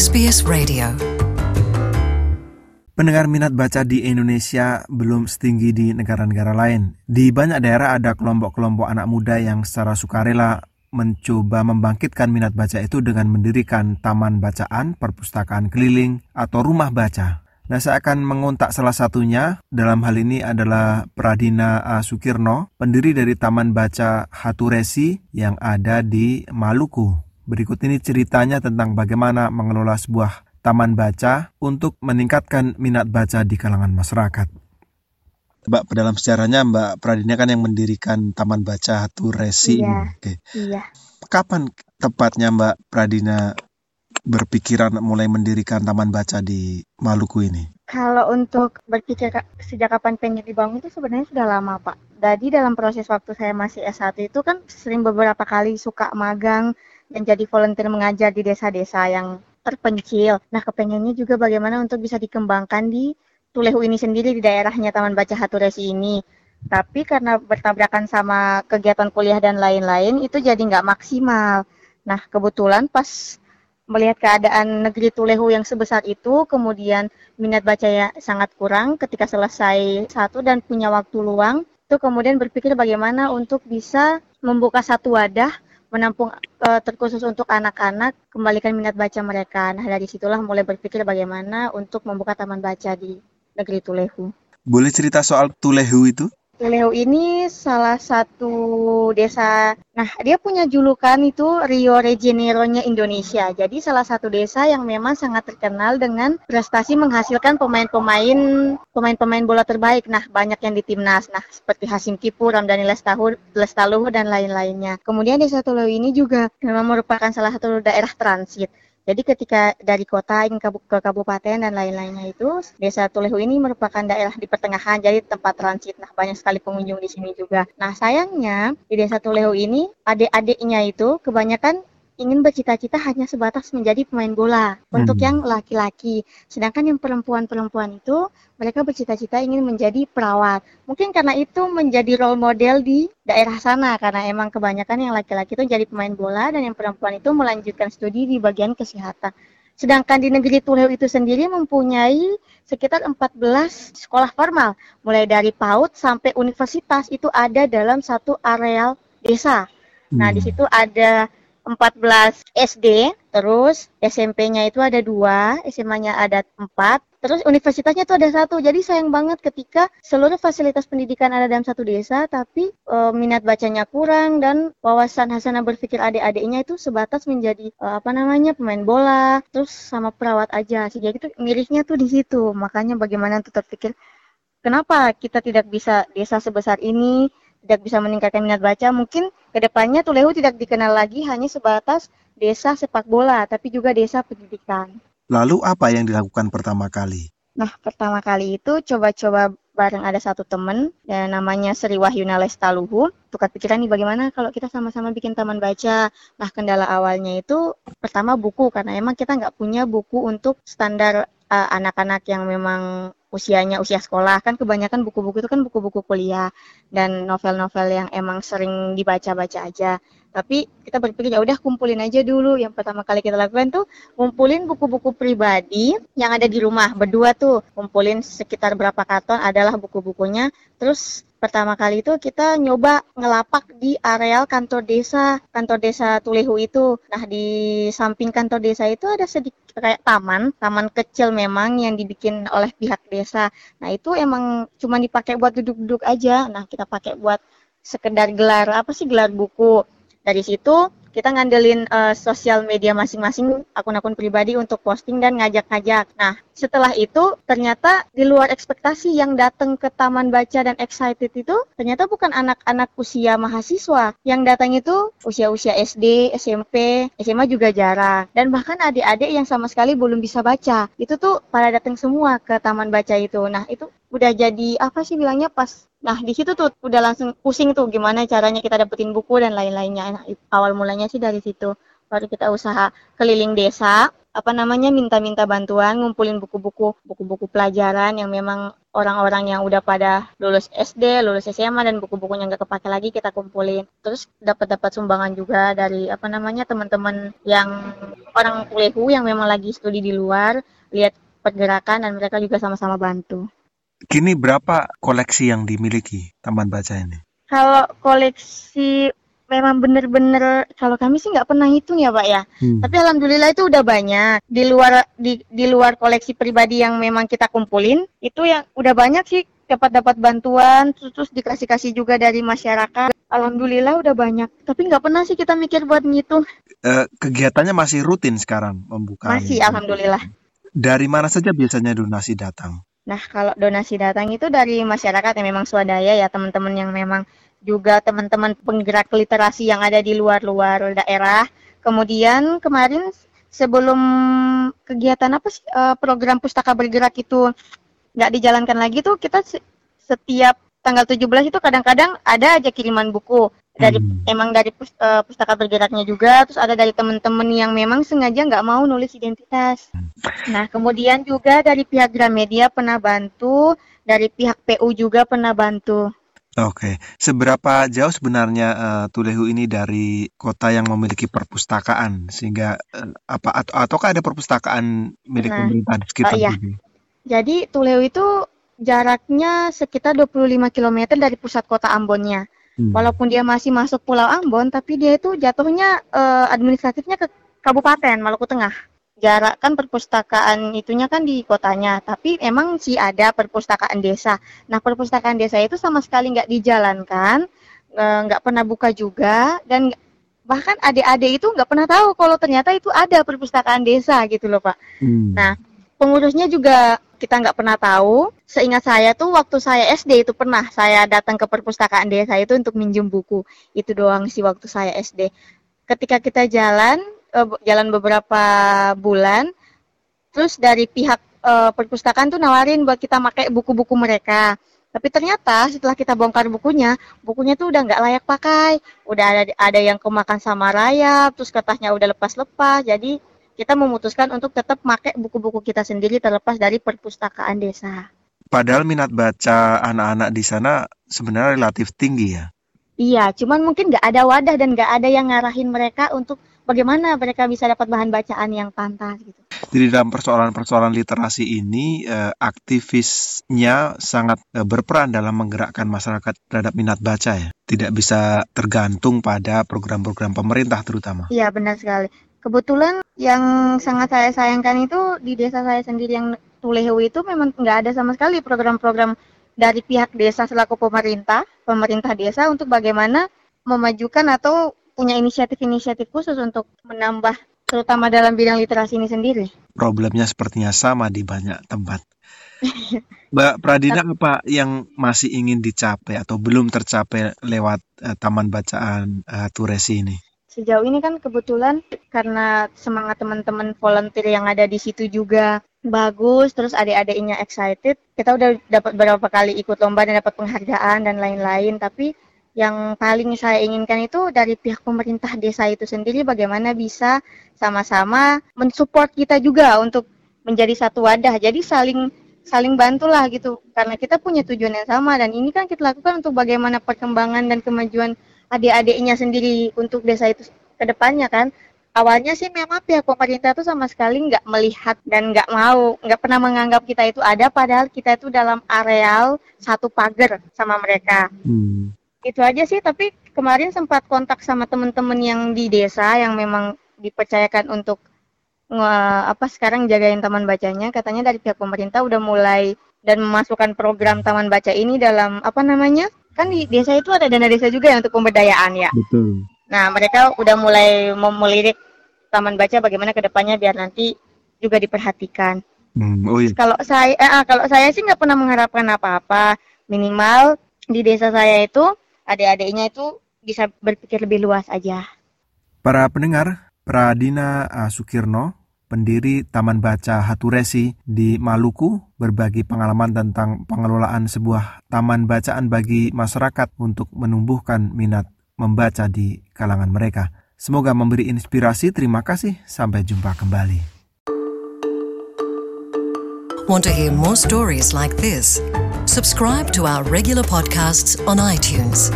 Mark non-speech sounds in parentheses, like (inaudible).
SBS Radio. Pendengar minat baca di Indonesia belum setinggi di negara-negara lain. Di banyak daerah ada kelompok-kelompok anak muda yang secara sukarela mencoba membangkitkan minat baca itu dengan mendirikan taman bacaan, perpustakaan keliling, atau rumah baca. Nah, saya akan mengontak salah satunya. Dalam hal ini adalah Pradina. Sukirno, pendiri dari Taman Baca Haturesi yang ada di Maluku. Berikut ini ceritanya tentang bagaimana mengelola sebuah taman baca untuk meningkatkan minat baca di kalangan masyarakat. Mbak, dalam sejarahnya Mbak Pradina kan yang mendirikan Taman Baca Hatu Resi. Iya. Oke. Iya. Kapan tepatnya Mbak Pradina berpikiran mulai mendirikan taman baca di Maluku ini? Kalau untuk berpikir sejak kapan pengen dibangun itu sebenarnya sudah lama, Pak. Jadi dalam proses waktu saya masih S1 itu kan sering beberapa kali suka magang dan jadi volunteer mengajar di desa-desa yang terpencil. Nah, kepengennya juga bagaimana untuk bisa dikembangkan di Tulehu ini sendiri di daerahnya Taman Baca Haturesi ini. Tapi karena bertabrakan sama kegiatan kuliah dan lain-lain, itu jadi nggak maksimal. Nah, kebetulan pas melihat keadaan negeri Tulehu yang sebesar itu, kemudian minat baca ya sangat kurang ketika selesai satu dan punya waktu luang, itu kemudian berpikir bagaimana untuk bisa membuka satu wadah menampung eh, terkhusus untuk anak-anak kembalikan minat baca mereka. Nah dari situlah mulai berpikir bagaimana untuk membuka taman baca di negeri Tulehu. Boleh cerita soal Tulehu itu? Tulehu ini salah satu desa, nah dia punya julukan itu Rio de Janeiro-nya Indonesia. Jadi salah satu desa yang memang sangat terkenal dengan prestasi menghasilkan pemain-pemain pemain-pemain bola terbaik. Nah banyak yang di timnas, nah seperti Hasim Kipu, Ramdhani Lestaluhu, dan lain-lainnya. Kemudian desa Tulehu ini juga memang merupakan salah satu daerah transit. Jadi ketika dari kota ke kabupaten dan lain-lainnya itu, desa Tulehu ini merupakan daerah di pertengahan, jadi tempat transit. Nah, banyak sekali pengunjung di sini juga. Nah, sayangnya di desa Tulehu ini, adik-adiknya itu kebanyakan ingin bercita-cita hanya sebatas menjadi pemain bola untuk Hmm. yang laki-laki. Sedangkan yang perempuan-perempuan itu mereka bercita-cita ingin menjadi perawat. Mungkin karena itu menjadi role model di daerah sana karena emang kebanyakan yang laki-laki itu jadi pemain bola dan yang perempuan itu melanjutkan studi di bagian kesehatan. Sedangkan di negeri Tulehu itu sendiri mempunyai sekitar 14 sekolah formal, mulai dari PAUD sampai universitas itu ada dalam satu areal desa. Nah, di Hmm. situ ada 14 SD, terus SMP-nya itu ada dua, SMA-nya ada empat, terus universitasnya itu ada satu. Jadi sayang banget ketika seluruh fasilitas pendidikan ada dalam satu desa, tapi eh, minat bacanya kurang dan wawasan hasanah berpikir adik-adiknya itu sebatas menjadi eh, apa namanya pemain bola, terus sama perawat aja. Jadi itu mirisnya tuh di situ. Makanya bagaimana tuh terpikir kenapa kita tidak bisa desa sebesar ini tidak bisa meningkatkan minat baca mungkin ke depannya Tulehu tidak dikenal lagi hanya sebatas desa sepak bola tapi juga desa pendidikan. Lalu apa yang dilakukan pertama kali? nah pertama kali itu coba-coba bareng ada satu temen dan namanya Sri Wahyuna Lestaluhu. Tukar pikiran nih bagaimana kalau kita sama-sama bikin taman baca? Nah kendala awalnya itu pertama buku karena emang kita nggak punya buku untuk standar uh, anak-anak yang memang usianya usia sekolah kan kebanyakan buku-buku itu kan buku-buku kuliah dan novel-novel yang emang sering dibaca-baca aja. Tapi kita berpikir ya udah kumpulin aja dulu. Yang pertama kali kita lakukan tuh kumpulin buku-buku pribadi yang ada di rumah berdua tuh. Kumpulin sekitar berapa karton adalah buku-bukunya. Terus pertama kali itu kita nyoba ngelapak di areal kantor desa, kantor desa Tulehu itu. Nah, di samping kantor desa itu ada sedikit kayak taman, taman kecil memang yang dibikin oleh pihak desa. Nah, itu emang cuma dipakai buat duduk-duduk aja. Nah, kita pakai buat sekedar gelar apa sih gelar buku. Dari situ kita ngandelin eh, sosial media masing-masing akun-akun pribadi untuk posting dan ngajak-ngajak. Nah, setelah itu ternyata di luar ekspektasi yang datang ke taman baca dan excited itu ternyata bukan anak-anak usia mahasiswa. Yang datang itu usia-usia SD, SMP, SMA juga jarang. Dan bahkan adik-adik yang sama sekali belum bisa baca. Itu tuh pada datang semua ke taman baca itu. Nah, itu udah jadi apa sih bilangnya pas Nah, di situ tuh udah langsung pusing tuh gimana caranya kita dapetin buku dan lain-lainnya. Nah, awal mulanya sih dari situ. Baru kita usaha keliling desa, apa namanya minta-minta bantuan, ngumpulin buku-buku, buku-buku pelajaran yang memang orang-orang yang udah pada lulus SD, lulus SMA dan buku-bukunya nggak kepake lagi kita kumpulin. Terus dapat dapat sumbangan juga dari apa namanya teman-teman yang orang kulehu yang memang lagi studi di luar, lihat pergerakan dan mereka juga sama-sama bantu. Kini berapa koleksi yang dimiliki? Taman Baca ini? Kalau koleksi memang bener-bener kalau kami sih nggak pernah hitung ya pak ya. Hmm. tapi alhamdulillah itu udah banyak. Di luar di di luar koleksi pribadi yang memang kita kumpulin itu yang udah banyak sih. Dapat dapat bantuan terus, terus dikasih kasih juga dari masyarakat. Alhamdulillah udah banyak. Tapi nggak pernah sih kita mikir buat ngitung. Uh, kegiatannya masih rutin sekarang membuka masih ini. alhamdulillah. Dari mana saja biasanya donasi datang Nah, kalau donasi datang itu dari masyarakat yang memang swadaya ya, teman-teman yang memang juga teman-teman penggerak literasi yang ada di luar-luar daerah. Kemudian kemarin sebelum kegiatan apa sih uh, program pustaka bergerak itu nggak dijalankan lagi tuh kita setiap tanggal 17 itu kadang-kadang ada aja kiriman buku dari hmm. emang dari uh, pustaka bergeraknya juga terus ada dari teman-teman yang memang sengaja nggak mau nulis identitas. Nah kemudian juga dari pihak Gramedia pernah bantu dari pihak PU juga pernah bantu. Oke, seberapa jauh sebenarnya uh, Tulehu ini dari kota yang memiliki perpustakaan sehingga uh, apa atau ataukah ada perpustakaan milik nah, pemerintah di sekitar uh, iya. Jadi Tulehu itu jaraknya sekitar 25 km dari pusat kota Ambonnya. Hmm. Walaupun dia masih masuk Pulau Ambon, tapi dia itu jatuhnya uh, administratifnya ke Kabupaten Maluku Tengah jarak kan perpustakaan itunya kan di kotanya, tapi emang sih ada perpustakaan desa. Nah perpustakaan desa itu sama sekali nggak dijalankan, nggak pernah buka juga, dan bahkan adik-adik itu nggak pernah tahu kalau ternyata itu ada perpustakaan desa gitu loh pak. Hmm. Nah pengurusnya juga kita nggak pernah tahu. Seingat saya tuh waktu saya SD itu pernah saya datang ke perpustakaan desa itu untuk minjem buku. Itu doang sih waktu saya SD. Ketika kita jalan uh, jalan beberapa bulan terus dari pihak uh, perpustakaan tuh nawarin buat kita pakai buku-buku mereka tapi ternyata setelah kita bongkar bukunya bukunya tuh udah nggak layak pakai udah ada ada yang kemakan sama rayap terus kertasnya udah lepas-lepas jadi kita memutuskan untuk tetap pakai buku-buku kita sendiri terlepas dari perpustakaan desa padahal minat baca anak-anak di sana sebenarnya relatif tinggi ya Iya, cuman mungkin nggak ada wadah dan nggak ada yang ngarahin mereka untuk bagaimana mereka bisa dapat bahan bacaan yang pantas gitu. Jadi dalam persoalan-persoalan literasi ini eh, aktivisnya sangat eh, berperan dalam menggerakkan masyarakat terhadap minat baca ya. Tidak bisa tergantung pada program-program pemerintah terutama. Iya benar sekali. Kebetulan yang sangat saya sayangkan itu di desa saya sendiri yang Tulehu itu memang nggak ada sama sekali program-program dari pihak desa selaku pemerintah, pemerintah desa untuk bagaimana memajukan atau punya inisiatif-inisiatif khusus untuk menambah terutama dalam bidang literasi ini sendiri. Problemnya sepertinya sama di banyak tempat. (laughs) Mbak Pradina apa yang masih ingin dicapai atau belum tercapai lewat uh, Taman Bacaan uh, Turesi ini? Sejauh ini kan kebetulan karena semangat teman-teman volunteer yang ada di situ juga bagus, terus adik-adiknya excited. Kita udah dapat beberapa kali ikut lomba dan dapat penghargaan dan lain-lain, tapi yang paling saya inginkan itu dari pihak pemerintah desa itu sendiri bagaimana bisa sama-sama mensupport kita juga untuk menjadi satu wadah. Jadi saling saling bantulah gitu karena kita punya tujuan yang sama dan ini kan kita lakukan untuk bagaimana perkembangan dan kemajuan adik-adiknya sendiri untuk desa itu ke depannya kan. Awalnya sih memang pihak pemerintah itu sama sekali nggak melihat dan nggak mau nggak pernah menganggap kita itu ada padahal kita itu dalam areal satu pagar sama mereka. Hmm. itu aja sih tapi kemarin sempat kontak sama teman-teman yang di desa yang memang dipercayakan untuk apa sekarang jagain taman bacanya. Katanya dari pihak pemerintah udah mulai dan memasukkan program taman baca ini dalam apa namanya kan di desa itu ada dana desa juga ya untuk pemberdayaan ya. Betul. Nah mereka udah mulai melirik taman baca bagaimana ke depannya biar nanti juga diperhatikan. Hmm, oh iya. Kalau saya, eh, ah, kalau saya sih nggak pernah mengharapkan apa-apa. Minimal di desa saya itu adik-adiknya itu bisa berpikir lebih luas aja. Para pendengar, Pradina Sukirno pendiri Taman Baca Haturesi di Maluku, berbagi pengalaman tentang pengelolaan sebuah taman bacaan bagi masyarakat untuk menumbuhkan minat membaca di kalangan mereka. Semoga memberi inspirasi. Terima kasih. Sampai jumpa kembali. Want to hear more stories like this? Subscribe to our regular podcasts on iTunes.